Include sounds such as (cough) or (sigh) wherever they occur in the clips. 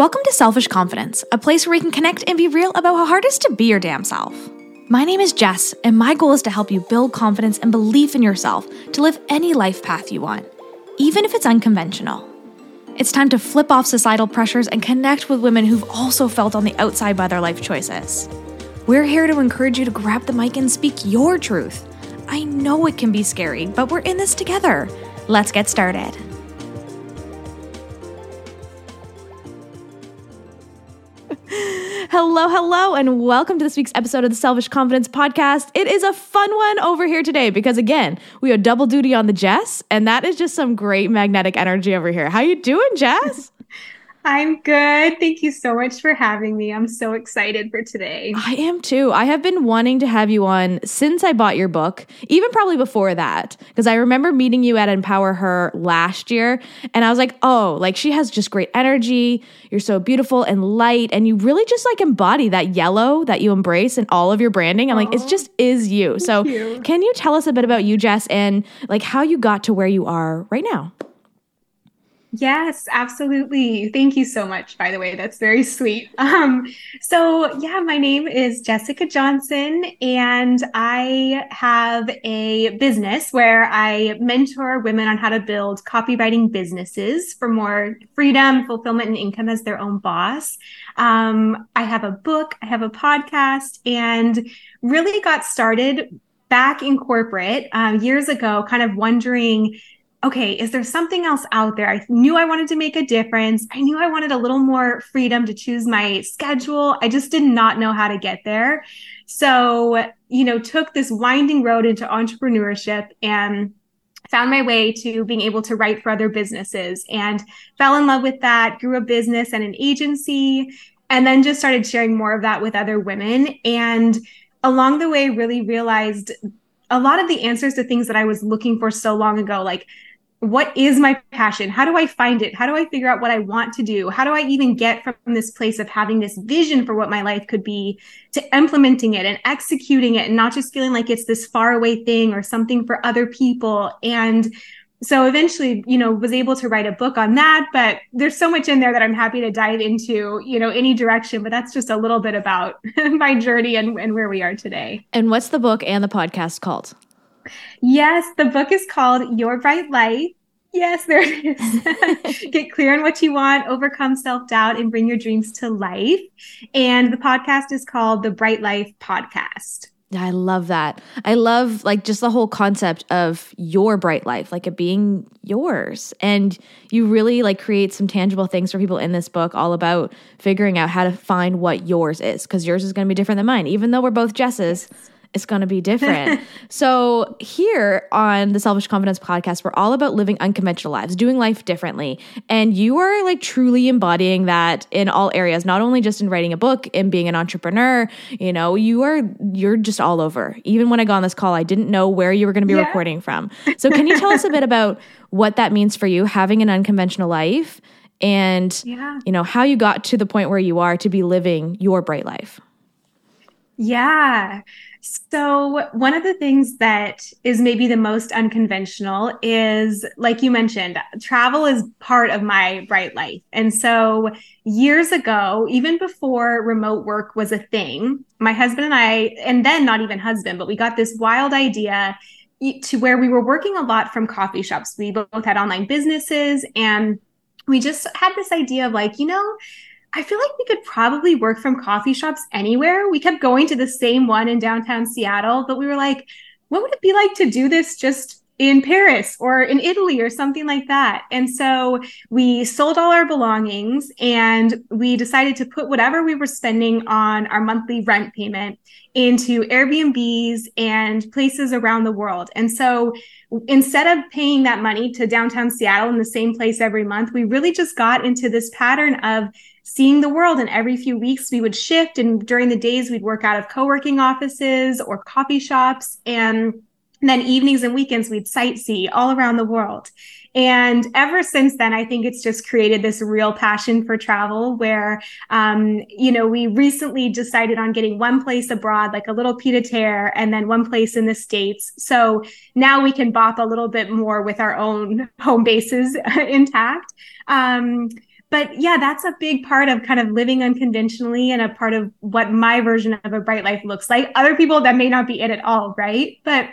Welcome to Selfish Confidence, a place where we can connect and be real about how hard it is to be your damn self. My name is Jess, and my goal is to help you build confidence and belief in yourself to live any life path you want, even if it's unconventional. It's time to flip off societal pressures and connect with women who've also felt on the outside by their life choices. We're here to encourage you to grab the mic and speak your truth. I know it can be scary, but we're in this together. Let's get started. Hello, hello, and welcome to this week's episode of the Selfish Confidence Podcast. It is a fun one over here today because again, we have double duty on the Jess, and that is just some great magnetic energy over here. How you doing, Jess? I'm good. Thank you so much for having me. I'm so excited for today. I am too. I have been wanting to have you on since I bought your book, even probably before that, because I remember meeting you at Empower Her last year. And I was like, oh, like she has just great energy. You're so beautiful and light. And you really just like embody that yellow that you embrace in all of your branding. I'm Aww. like, it just is you. So, you. can you tell us a bit about you, Jess, and like how you got to where you are right now? Yes, absolutely. Thank you so much, by the way. That's very sweet. (laughs) Um, so, yeah, my name is Jessica Johnson, and I have a business where I mentor women on how to build copywriting businesses for more freedom, fulfillment, and income as their own boss. Um, I have a book, I have a podcast, and really got started back in corporate uh, years ago, kind of wondering okay, is there something else out there? I knew I wanted to make a difference. I knew I wanted a little more freedom to choose my schedule. I just did not know how to get there. So, you know, took this winding road into entrepreneurship and found my way to being able to write for other businesses and fell in love with that, grew a business and an agency, and then just started sharing more of that with other women. And along the way, really realized a lot of the answers to things that I was looking for so long ago, like what is my passion? How do I find it? How do I figure out what I want to do? How do I even get from this place of having this vision for what my life could be to implementing it and executing it and not just feeling like it's this far away thing or something for other people? And so eventually, you know, was able to write a book on that, but there's so much in there that I'm happy to dive into, you know, any direction, but that's just a little bit about (laughs) my journey and, and where we are today. And what's the book and the podcast called? Yes, the book is called Your Bright Life. Yes, there it is. (laughs) Get clear on what you want, overcome self doubt, and bring your dreams to life. And the podcast is called the Bright Life Podcast. I love that. I love like just the whole concept of your bright life, like it being yours. And you really like create some tangible things for people in this book all about figuring out how to find what yours is because yours is going to be different than mine. Even though we're both Jess's, it's going to be different. (laughs) so, here on the Selfish Confidence podcast, we're all about living unconventional lives, doing life differently. And you are like truly embodying that in all areas, not only just in writing a book and being an entrepreneur, you know, you are you're just all over. Even when I got on this call, I didn't know where you were going to be yeah. recording from. So, can you tell us a bit about what that means for you having an unconventional life and (laughs) yeah. you know, how you got to the point where you are to be living your bright life? Yeah. So, one of the things that is maybe the most unconventional is, like you mentioned, travel is part of my bright life. And so, years ago, even before remote work was a thing, my husband and I, and then not even husband, but we got this wild idea to where we were working a lot from coffee shops. We both had online businesses and we just had this idea of like, you know, I feel like we could probably work from coffee shops anywhere. We kept going to the same one in downtown Seattle, but we were like, what would it be like to do this just in Paris or in Italy or something like that? And so we sold all our belongings and we decided to put whatever we were spending on our monthly rent payment into Airbnbs and places around the world. And so instead of paying that money to downtown Seattle in the same place every month, we really just got into this pattern of seeing the world. And every few weeks we would shift. And during the days we'd work out of co-working offices or coffee shops. And then evenings and weekends we'd sightsee all around the world. And ever since then, I think it's just created this real passion for travel where, um, you know, we recently decided on getting one place abroad, like a little pied terre, and then one place in the States. So now we can bop a little bit more with our own (laughs) home bases (laughs) intact. Um, but yeah, that's a big part of kind of living unconventionally and a part of what my version of a bright life looks like. Other people that may not be it at all, right? But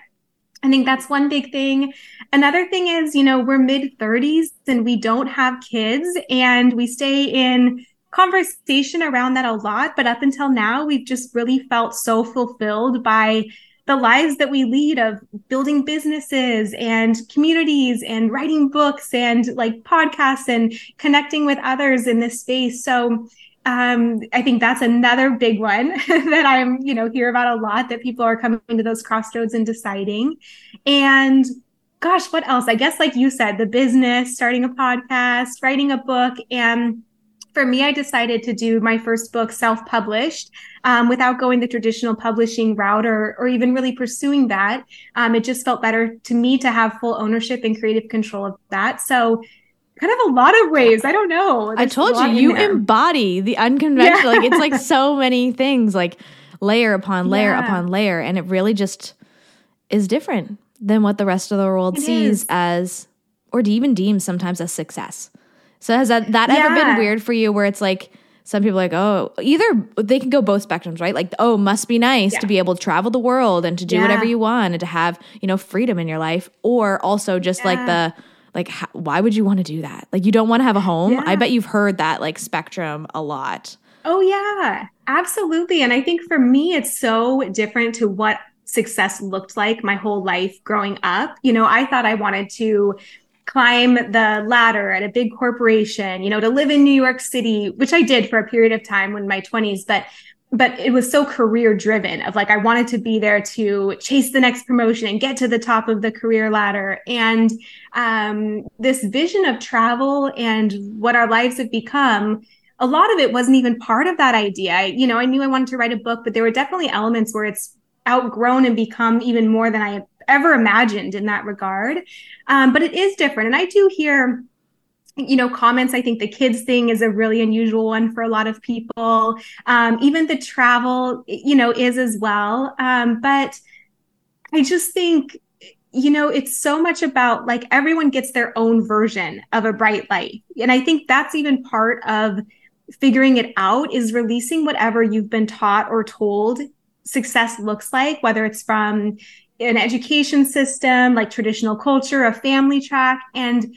I think that's one big thing. Another thing is, you know, we're mid 30s and we don't have kids and we stay in conversation around that a lot. But up until now, we've just really felt so fulfilled by the lives that we lead of building businesses and communities and writing books and like podcasts and connecting with others in this space. So um, I think that's another big one (laughs) that I'm, you know, hear about a lot that people are coming to those crossroads and deciding. And gosh, what else? I guess, like you said, the business, starting a podcast, writing a book, and for me, I decided to do my first book self published um, without going the traditional publishing route or, or even really pursuing that. Um, it just felt better to me to have full ownership and creative control of that. So, kind of a lot of ways. I don't know. There's I told you, you embody the unconventional. Yeah. like, it's like so many things, like layer upon (laughs) layer yeah. upon layer. And it really just is different than what the rest of the world it sees is. as, or even deems sometimes as success. So has that that yeah. ever been weird for you where it's like some people are like, oh, either they can go both spectrums, right? Like, oh, must be nice to be able to travel the world and to do whatever you want and to have, you know, freedom in your life. Or also just like the, like, how, why would you want to do that? Like, you don't want to have a home. I bet you've heard that like spectrum a lot. Oh, yeah, absolutely. And I think for me, it's so different to what success looked like my whole life growing up. You know, I thought I wanted to climb the ladder at a big corporation, you know, to live in New York City, which I did for a period of time in my 20s, but but it was so career driven of like I wanted to be there to chase the next promotion and get to the top of the career ladder. And um, this vision of travel and what our lives have become, a lot of it wasn't even part of that idea. I, you know, I knew I wanted to write a book, but there were definitely elements where it's outgrown and become even more than I ever imagined in that regard. Um, but it is different. And I do hear you know comments i think the kids thing is a really unusual one for a lot of people. Um, even the travel you know is as well. Um, but i just think you know it's so much about like everyone gets their own version of a bright light. And i think that's even part of figuring it out is releasing whatever you've been taught or told success looks like whether it's from an education system, like traditional culture, a family track, and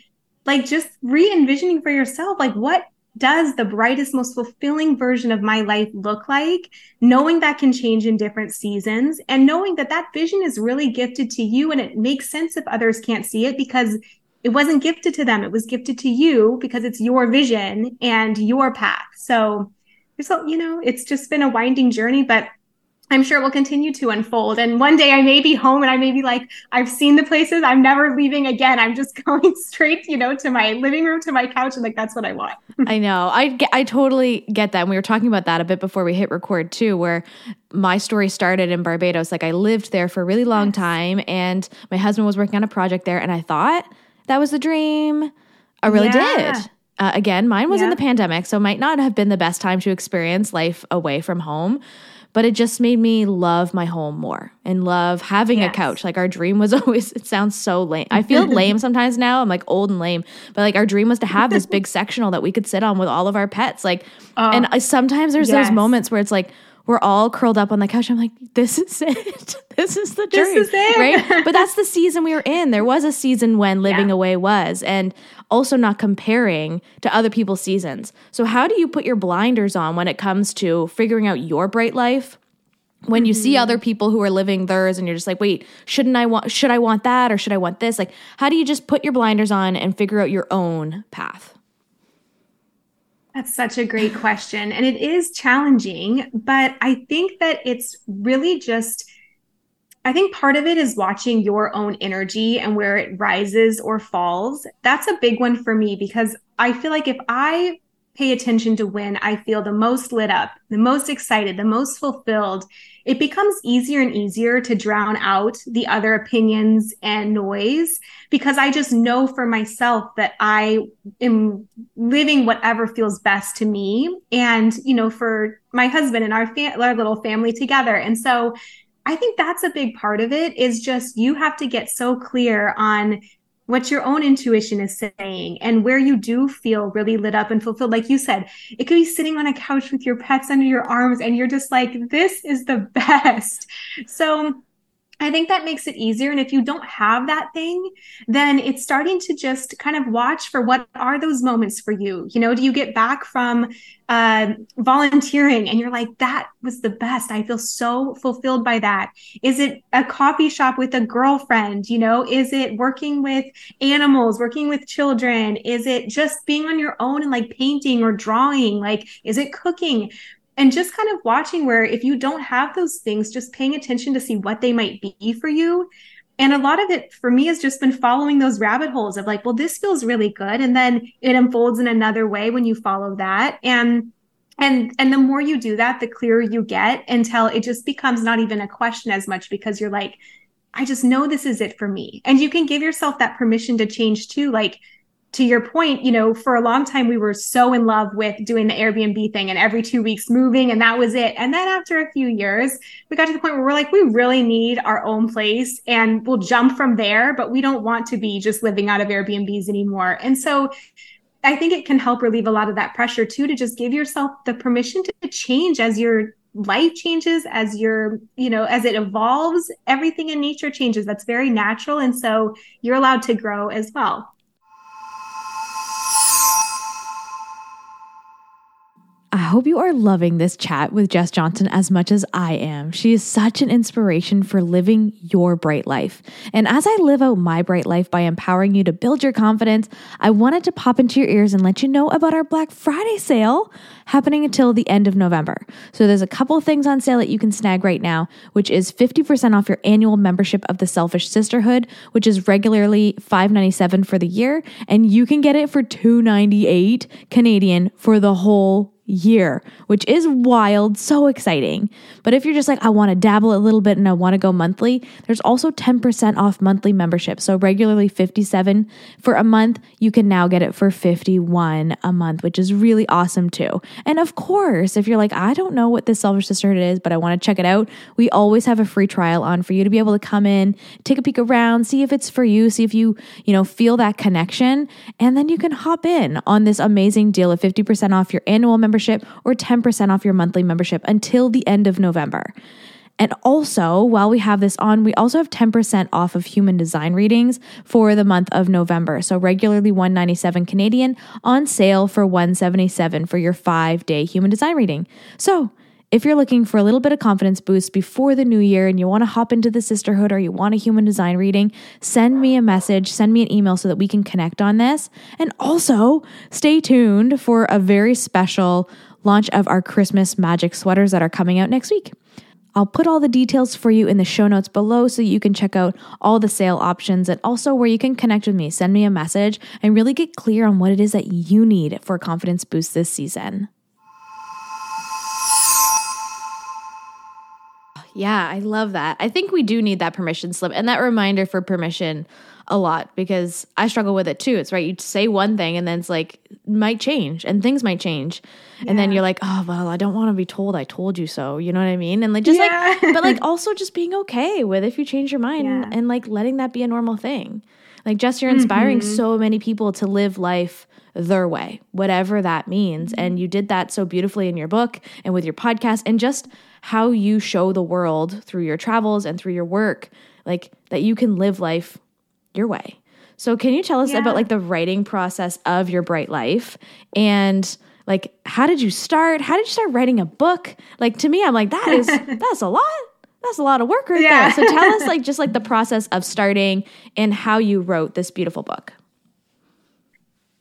like just re envisioning for yourself, like what does the brightest, most fulfilling version of my life look like? Knowing that can change in different seasons and knowing that that vision is really gifted to you and it makes sense if others can't see it because it wasn't gifted to them. It was gifted to you because it's your vision and your path. So, so you know, it's just been a winding journey, but I'm sure it will continue to unfold. And one day I may be home and I may be like, I've seen the places. I'm never leaving again. I'm just (laughs) going straight, you know, to my living room, to my couch. And like, that's what I want. (laughs) I know. I, I totally get that. And we were talking about that a bit before we hit record too, where my story started in Barbados. Like I lived there for a really long yes. time and my husband was working on a project there. And I thought that was the dream. I really yeah. did. Uh, again, mine was yeah. in the pandemic, so might not have been the best time to experience life away from home but it just made me love my home more and love having yes. a couch. Like our dream was (laughs) always, it sounds so lame. I feel (laughs) lame sometimes now. I'm like old and lame, but like our dream was to have this (laughs) big sectional that we could sit on with all of our pets. Like, and oh, I, sometimes there's yes. those moments where it's like, we're all curled up on the couch. I'm like, this is (laughs) it. this is the. This is it. Right. (laughs) But that's the season we were in. There was a season when living yeah. away was, and also not comparing to other people's seasons. So, how do you put your blinders on when it comes to figuring out your bright life? When you mm-hmm. see other people who are living theirs and you're just like, wait, shouldn't I want, should I want that or should I want this? Like, how do you just put your blinders on and figure out your own path? That's such a great question. And it is challenging, but I think that it's really just, I think part of it is watching your own energy and where it rises or falls. That's a big one for me because I feel like if I pay attention to when I feel the most lit up, the most excited, the most fulfilled, it becomes easier and easier to drown out the other opinions and noise because I just know for myself that I am living whatever feels best to me and, you know, for my husband and our, fa- our little family together. And so I think that's a big part of it is just you have to get so clear on what your own intuition is saying and where you do feel really lit up and fulfilled. Like you said, it could be sitting on a couch with your pets under your arms and you're just like, this is the (laughs) best. So I think that makes it easier. And if you don't have that thing, then it's starting to just kind of watch for what are those moments for you. You know, do you get back from uh, volunteering and you're like, that was the best. I feel so fulfilled by that. Is it a coffee shop with a girlfriend? You know, is it working with animals, working with children? Is it just being on your own and like painting or drawing? Like, is it cooking? And just kind of watching where if you don't have those things just paying attention to see what they might be for you. And a lot of it for me has just been following those rabbit holes of like well this feels really good. And then it unfolds in another way when you follow that. And and and the more you do that the clearer you get until it just becomes not even a question as much because you're like i just know this is it for me. And you can give yourself that permission to change too. Like to your point, you know, for a long time we were so in love with doing the Airbnb thing and every two weeks moving, and that was it. And then after a few years, we got to the point where we're like, we really need our own place and we'll jump from there, but we don't want to be just living out of Airbnbs anymore. And so I think it can help relieve a lot of that pressure too, to just give yourself the permission to change as your life changes, as your, you know, as it evolves, everything in nature changes. That's very natural. And so you're allowed to grow as well. I hope you are loving this chat with Jess Johnson as much as I am. She is such an inspiration for living your bright life. And as I live out my bright life by empowering you to build your confidence, I wanted to pop into your ears and let you know about our Black Friday sale happening until the end of November. So there's a couple things on sale that you can snag right now, which is 50% off your annual membership of the Selfish Sisterhood, which is regularly $5.97 for the year, and you can get it for $2.98 Canadian for the whole year, which is wild, so exciting. But if you're just like, I want to dabble a little bit and I want to go monthly, there's also 10% off monthly membership. So regularly 57 for a month, you can now get it for 51 a month, which is really awesome too. And of course, if you're like, I don't know what this Selfish Sisterhood is, but I want to check it out, we always have a free trial on for you to be able to come in, take a peek around, see if it's for you, see if you, you know, feel that connection, and then you can hop in on this amazing deal of 50% off your annual membership membership or 10% off your monthly membership until the end of November. And also, while we have this on, we also have 10% off of human design readings for the month of November. So regularly 197 Canadian on sale for 177 for your 5-day human design reading. So, if you're looking for a little bit of confidence boost before the new year and you want to hop into the sisterhood or you want a human design reading, send me a message, send me an email so that we can connect on this. And also, stay tuned for a very special launch of our Christmas magic sweaters that are coming out next week. I'll put all the details for you in the show notes below so you can check out all the sale options and also where you can connect with me, send me a message, and really get clear on what it is that you need for a confidence boost this season. Yeah, I love that. I think we do need that permission slip and that reminder for permission a lot because I struggle with it too. It's right. You say one thing and then it's like, might change and things might change. Yeah. And then you're like, oh, well, I don't want to be told I told you so. You know what I mean? And like, just yeah. like, but like (laughs) also just being okay with if you change your mind yeah. and, and, like letting that be a normal thing. Like, just you're inspiring mm-hmm. so many people to live life their way, whatever that means. And you did that so beautifully in your book and with your podcast and just how you show the world through your travels and through your work, like that you can live life your way. So can you tell us yeah. about like the writing process of your bright life and like how did you start? How did you start writing a book? Like to me I'm like that is (laughs) that's a lot. That's a lot of work right yeah. there. So tell us like just like the process of starting and how you wrote this beautiful book.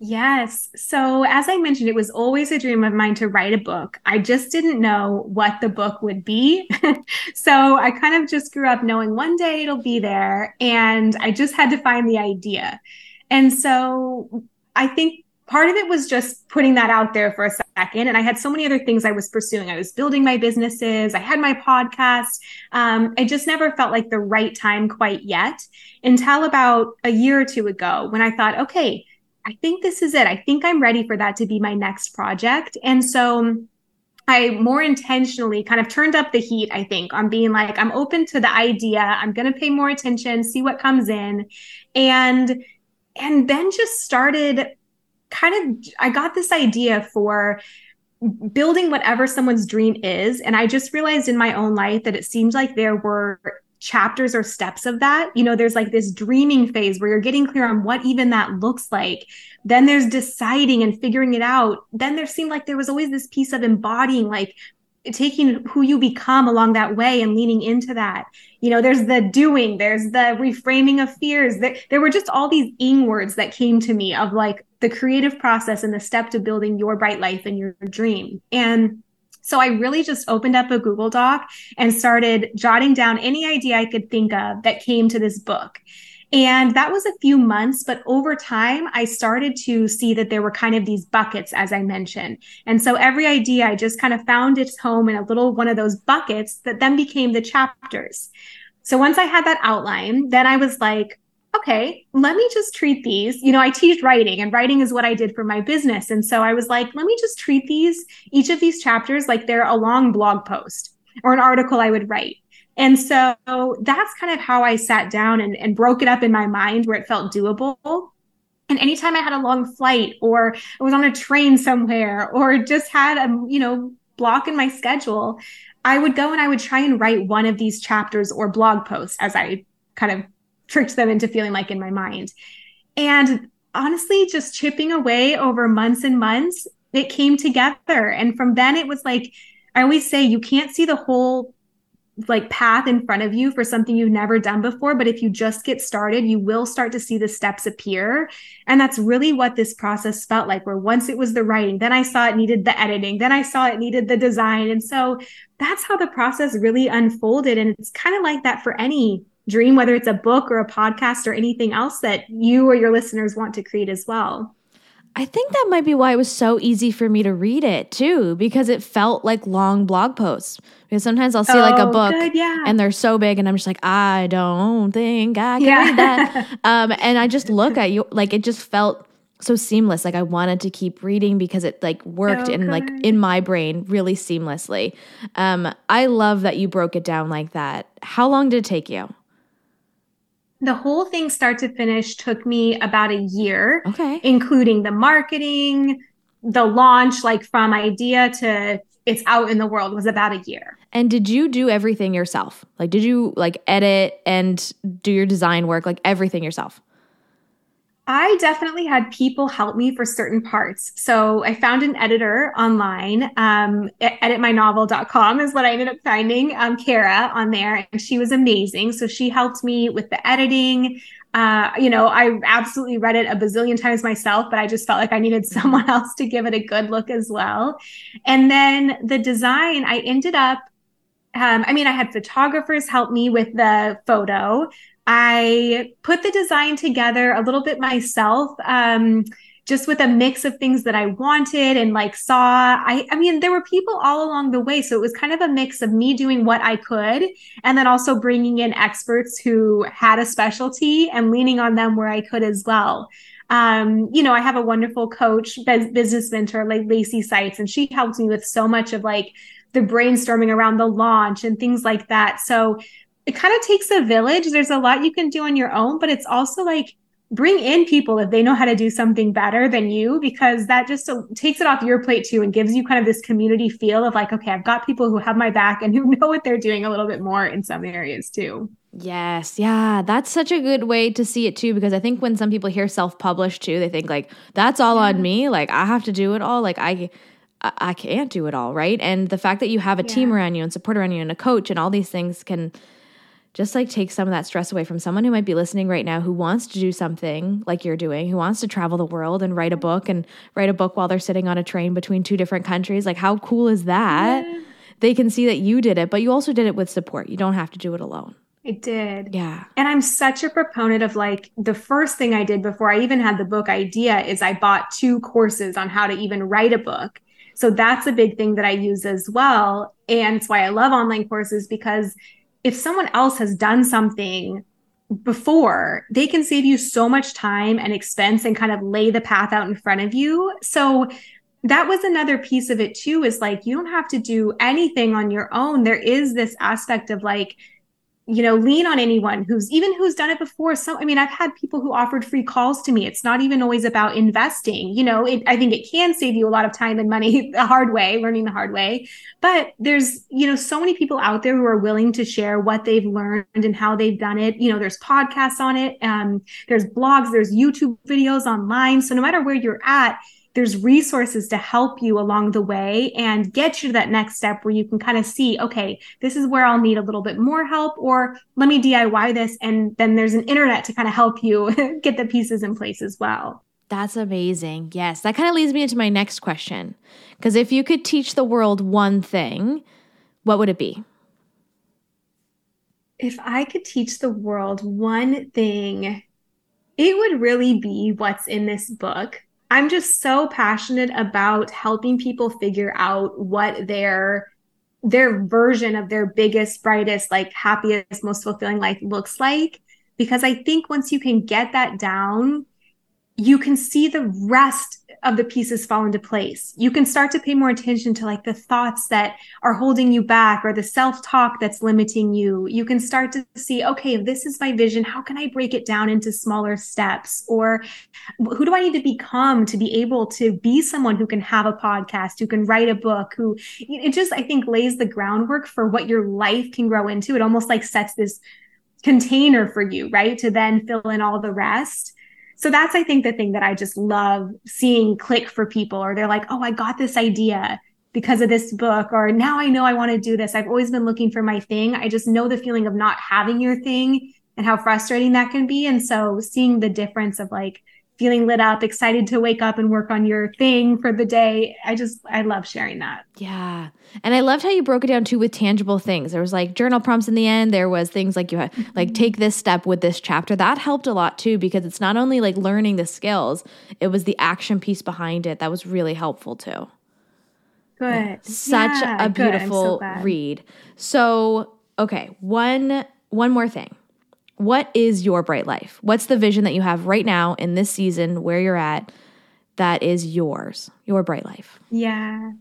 Yes. So, as I mentioned, it was always a dream of mine to write a book. I just didn't know what the book would be. (laughs) so, I kind of just grew up knowing one day it'll be there, and I just had to find the idea. And so, I think part of it was just putting that out there for a second. And I had so many other things I was pursuing. I was building my businesses, I had my podcast. Um, I just never felt like the right time quite yet until about a year or two ago when I thought, okay, I think this is it. I think I'm ready for that to be my next project. And so I more intentionally kind of turned up the heat, I think, on being like, I'm open to the idea. I'm going to pay more attention, see what comes in. And and then just started kind of, I got this idea for building whatever someone's dream is. And I just realized in my own life that it seemed like there were chapters or steps of that. You know, there's like this dreaming phase where you're getting clear on what even that looks like. Then there's deciding and figuring it out. Then there seemed like there was always this piece of embodying, like taking who you become along that way and leaning into that. You know, there's the doing, there's the reframing of fears. There, there were just all these ing words that came to me of like the creative process and the step to building your bright life and your dream. And so I really just opened up a Google Doc and started jotting down any idea I could think of that came to this book. And that was a few months, but over time, I started to see that there were kind of these buckets, as I mentioned. And so every idea I just kind of found its home in a little one of those buckets that then became the chapters. So once I had that outline, then I was like, okay, let me just treat these. You know, I teach writing and writing is what I did for my business. And so I was like, let me just treat these, each of these chapters, like they're a long blog post or an article I would write. And so that's kind of how I sat down and, and broke it up in my mind where it felt doable. And anytime I had a long flight or I was on a train somewhere or just had a, you know, block in my schedule, I would go and I would try and write one of these chapters or blog posts as I kind of tricked them into feeling like in my mind. And honestly, just chipping away over months and months, it came together. And from then it was like, I always say you can't see the whole like path in front of you for something you've never done before but if you just get started you will start to see the steps appear and that's really what this process felt like where once it was the writing then i saw it needed the editing then i saw it needed the design and so that's how the process really unfolded and it's kind of like that for any dream, whether it's a book or a podcast or anything else that you or your listeners want to create as well. I think that might be why it was so easy for me to read it too, because it felt like long blog posts. Because sometimes I'll see oh, like a oh, book good, yeah. and they're so big, and I'm just like, I don't think I can yeah. read that. (laughs) um, and I just look at you, like it just felt so seamless. Like I wanted to keep reading because it like worked in like in my brain really seamlessly. Um, I love that you broke it down like that. How long did it take you? The whole thing start to finish took me about a year okay. including the marketing the launch like from idea to it's out in the world was about a year. And did you do everything yourself? Like did you like edit and do your design work like everything yourself I definitely had people help me for certain parts. So I found an editor online. Um, editmynovel.com is what I ended up finding. Um, Kara on there, and she was amazing. So she helped me with the editing. Uh, you know, I absolutely read it a bazillion times myself, but I just felt like I needed (laughs) someone else to give it a good look as well. And then the design, I ended up um, I mean, I had photographers help me with the photo. I put the design together a little bit myself. Um, just with a mix of things that I wanted and like saw. I, I mean, there were people all along the way. So it was kind of a mix of me doing what I could and then also bringing in experts who had a specialty and leaning on them where I could as well. Um, you know, I have a wonderful coach, business mentor, like Lacey Sites, and she helped me with so much of like the brainstorming around the launch and things like that. So it kind of takes a village. There's a lot you can do on your own, but it's also like bring in people if they know how to do something better than you because that just takes it off your plate too and gives you kind of this community feel of like okay i've got people who have my back and who (laughs) know what they're doing a little bit more in some areas too yes yeah that's such a good way to see it too because i think when some people hear self-published too they think like that's all yeah. on me like i have to do it all like i I can't do it all, right? And the fact that you have a yeah. team around you and support around you and a coach and all these things can just like take some of that stress away from someone who might be listening right now who wants to do something like you're doing, who wants to travel the world and write a book and write a book while they're sitting on a train between two different countries. Like, how cool is that? Yeah. They can see that you did it, but you also did it with support. You don't have to do it alone. I did. Yeah. And I'm such a proponent of like the first thing I did before I even had the book idea is I bought two courses on how to even write a book. So that's a big thing that I use as well. And it's why I love online courses because if someone else has done something before, they can save you so much time and expense and kind of lay the path out in front of you. So that was another piece of it too is like you don't have to do anything on your own. There is this aspect of like you know lean on anyone who's even who's done it before. So i mean i've had people who offered free calls to me. It's not even always about investing. You know it, i think it can save you a lot of time and money (laughs) the hard way learning the hard way. But there's you know so many people out there who are willing to share what they've learned and how they've done it. You know there's podcasts on it. Um, there's blogs there's youtube videos online. So no matter where you're at there's resources to help you along the way and get you to that next step where you can kind of see, okay, this is where I'll need a little bit more help, or let me DIY this. And then there's an internet to kind of help you (laughs) get the pieces in place as well. That's amazing. Yes. That kind of leads me into my next question. Because if you could teach the world one thing, what would it be? If I could teach the world one thing, it would really be what's in this book I'm just so passionate about helping people figure out what their their version of their biggest, brightest, like happiest, most fulfilling life looks like. Because I think once you can get that down, you can see the rest of the pieces fall into place. You can start to pay more attention to like the thoughts that are holding you back or the self talk that's limiting you. You can start to see, okay, this is my vision, how can I break it down into smaller steps? Or who do I need to become to be able to be someone who can have a podcast, who can write a book, who it just, I think, lays the groundwork for what your life can grow into. It almost like sets this container for you, right? To then fill in all the rest so that's i think the thing that i just love seeing click for people or they're like oh i got this idea because of this book or now i know i want to do this. I've always been looking for my thing. I just know the feeling of not having your thing and how frustrating that can be. And so seeing the difference of like feeling lit up, excited to wake up and work on your thing for the day. I just, I love sharing that. Yeah. And I loved how you broke it down too with tangible things. There was like journal prompts in the end. There was things like you had, mm-hmm. like, take this step with this chapter. That helped a lot too, because it's not only like learning the skills, it was the action piece behind it that was really helpful too. Good. Such yeah, a beautiful so read. So, okay, one one more thing what is your bright life? What's the vision that you have right now in this season where you're at that is yours, your bright life? Yeah.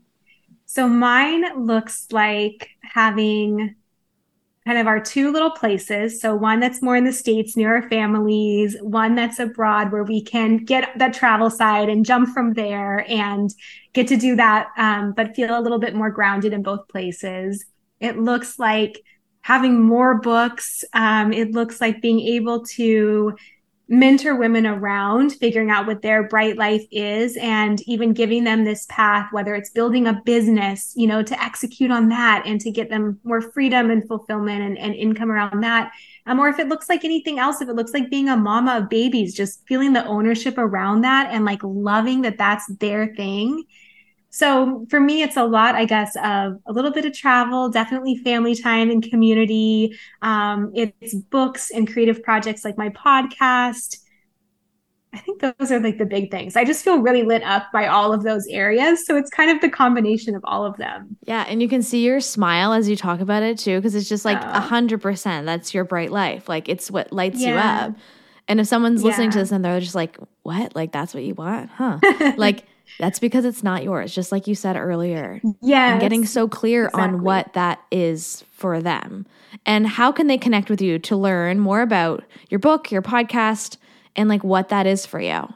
So mine looks like having kind of our two little places. So one that's more in the States near our families, one that's abroad where we can get that travel side and jump from there and get to do that, um, but feel a little bit more grounded in both places. It looks like having more books. Um, it looks like being able to mentor women around figuring out what their bright life is and even giving them this path whether it's building a business you know to execute on that and to get them more freedom and fulfillment and, and income around that um, or if it looks like anything else if it looks like being a mama of babies just feeling the ownership around that and like loving that that's their thing so for me, it's a lot, I guess, of a little bit of travel, definitely family time and community. Um, it's books and creative projects like my podcast. I think those are like the big things. I just feel really lit up by all of those areas. So it's kind of the combination of all of them. Yeah. And you can see your smile as you talk about it too, because it's just like a hundred percent. That's your bright life. Like it's what lights yeah. you up. And if someone's yeah. listening to this and they're just like, what? Like that's what you want? Huh? (laughs) like that's because it's not yours, just like you said earlier. Yeah. And getting so clear exactly. on what that is for them. And how can they connect with you to learn more about your book, your podcast, and like what that is for you?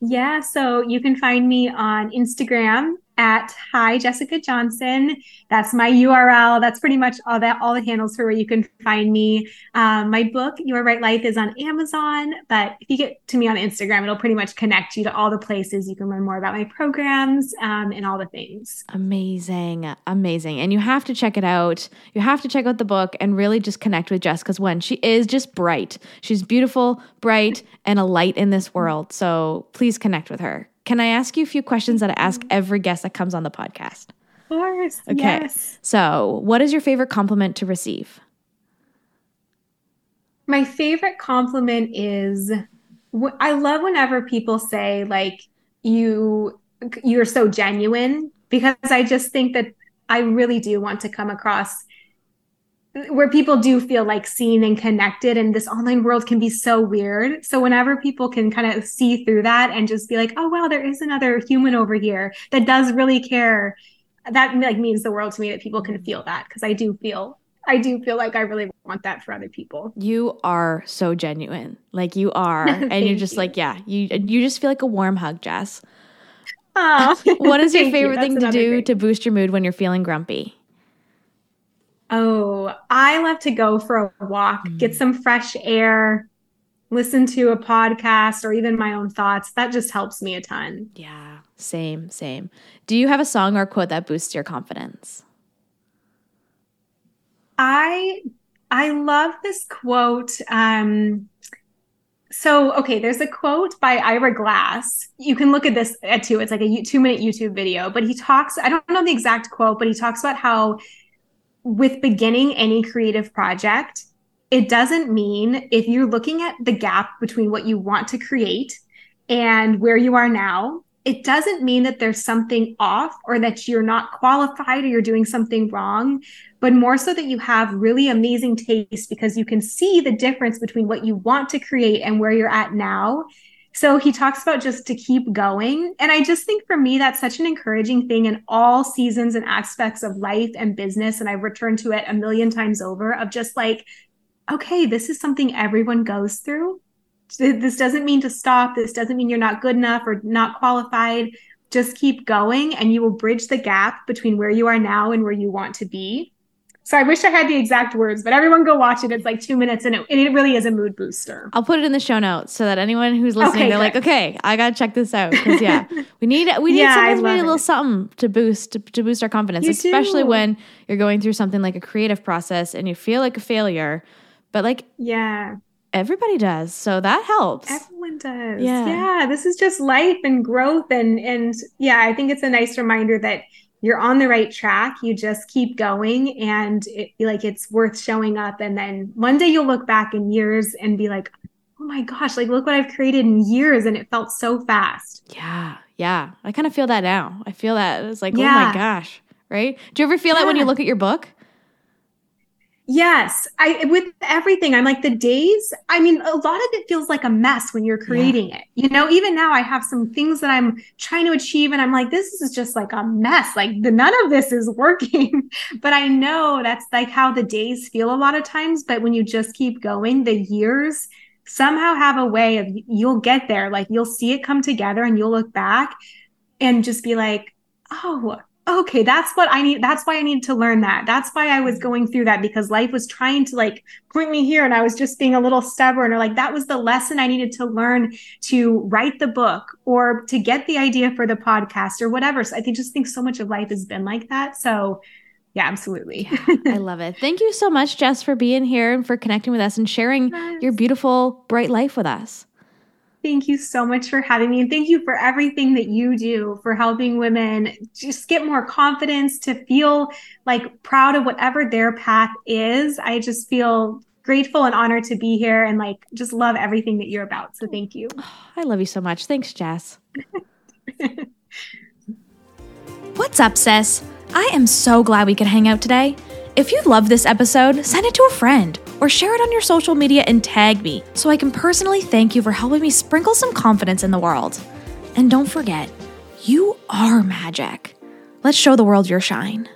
Yeah, so you can find me on Instagram at hi Jessica Johnson. That's my URL. That's pretty much all that all the handles for where you can find me. Um, my book Your Bright Life is on Amazon, but if you get to me on Instagram, it'll pretty much connect you to all the places you can learn more about my programs um, and all the things. Amazing, amazing, and you have to check it out. You have to check out the book and really just connect with Jess because when she is just bright, she's beautiful, bright, and a light in this world. So please connect with her. Can I ask you a few questions that I ask mm-hmm. every guest that comes on the podcast? Of course. Okay. Yes. So, what is your favorite compliment to receive? My favorite compliment is I love whenever people say like you you're so genuine because I just think that I really do want to come across where people do feel like seen and connected and this online world can be so weird so whenever people can kind of see through that and just be like oh wow there is another human over here that does really care that like means the world to me that people can feel that because i do feel I do feel like I really want that for other people. You are so genuine. Like you are. (laughs) and you're just you. like, yeah, you you just feel like a warm hug, Jess. Oh, (laughs) what is your (laughs) favorite you. thing to do to boost your mood when you're feeling grumpy? I love to go for a walk, mm. get some fresh air, listen to a podcast or even my own thoughts. That just helps me a ton. Yeah, same, same. Do you have a song or quote that boosts your confidence? I I love this quote. Um, so okay, there's a quote by Ira Glass. You can look at this at two. It's like a two minute YouTube video, but he talks. I don't know the exact quote, but he talks about how with beginning any creative project, it doesn't mean if you're looking at the gap between what you want to create and where you are now, it doesn't mean that there's something off or that you're not qualified or you're doing something wrong, but more so that you have really amazing taste because you can see the difference between what you want to create and where you're at now. So he talks about just to keep going. And I just think for me, that's such an encouraging thing in all seasons and aspects of life and business. And I've returned to it a million times over of just like, okay, this is something everyone goes through this doesn't mean to stop. This doesn't mean you're not good enough or not qualified. Just keep going and you will bridge the gap between where you are now and where you want to be. So I wish I had the exact words, but everyone go watch it. It's like two minutes and it, and it really is a mood booster. I'll put it in the show notes so that anyone who's listening, okay, they're good. like, okay, I gotta check this out. Cause yeah, (laughs) we need, we need yeah, sometimes we need a little something to boost, to, to boost our confidence, you especially do. when you're going through something like a creative process and you feel like a failure. But like, yeah, everybody does so that helps everyone does yeah yeah this is just life and growth and and yeah i think it's a nice reminder that you're on the right track you just keep going and it, like it's worth showing up. And then one day you'll look back in years and be like oh my gosh like look what i've created in years and it felt so fast. Yeah yeah. I kind of feel that now. I feel that. It's like yeah. oh my gosh right? Do you ever feel yeah. that when you look at your book Yes, I with everything. I'm like the days. I mean, a lot of it feels like a mess when you're creating yeah. it. You know, even now I have some things that I'm trying to achieve, and I'm like, this is just like a mess. Like the none of this is (laughs) working. but I know that's like how the days feel a lot of times. But when you just keep going, the years somehow have a way of you'll get there. Like you'll see it come together, and you'll look back and just be like, oh okay, that's what I need. That's why I needed to learn that. That's why I was going through that because life was trying to like point me here and I was just being a little stubborn or like that was the lesson I needed to learn to write the book or to get the idea for the podcast or whatever. So I think, just think so much of life has been like that. So yeah, absolutely. yeah, I love it. Thank you so much, Jess, for being here and for connecting with us and sharing yes. your beautiful, bright life with us. Thank you so much for having me. And thank you for everything that you do for helping women just get more confidence to feel like proud of whatever their path is. I just feel grateful and honored to be here and like just love everything that you're about. So thank you. (sighs) I love you so much. Thanks, Jess. (laughs) What's up, sis? I am so glad we could hang out today. If you love this episode, send it to a friend or share it on your social media and tag me so I can personally thank you for helping me sprinkle some confidence in the world. And don't forget, you are magic. Let's show the world your shine.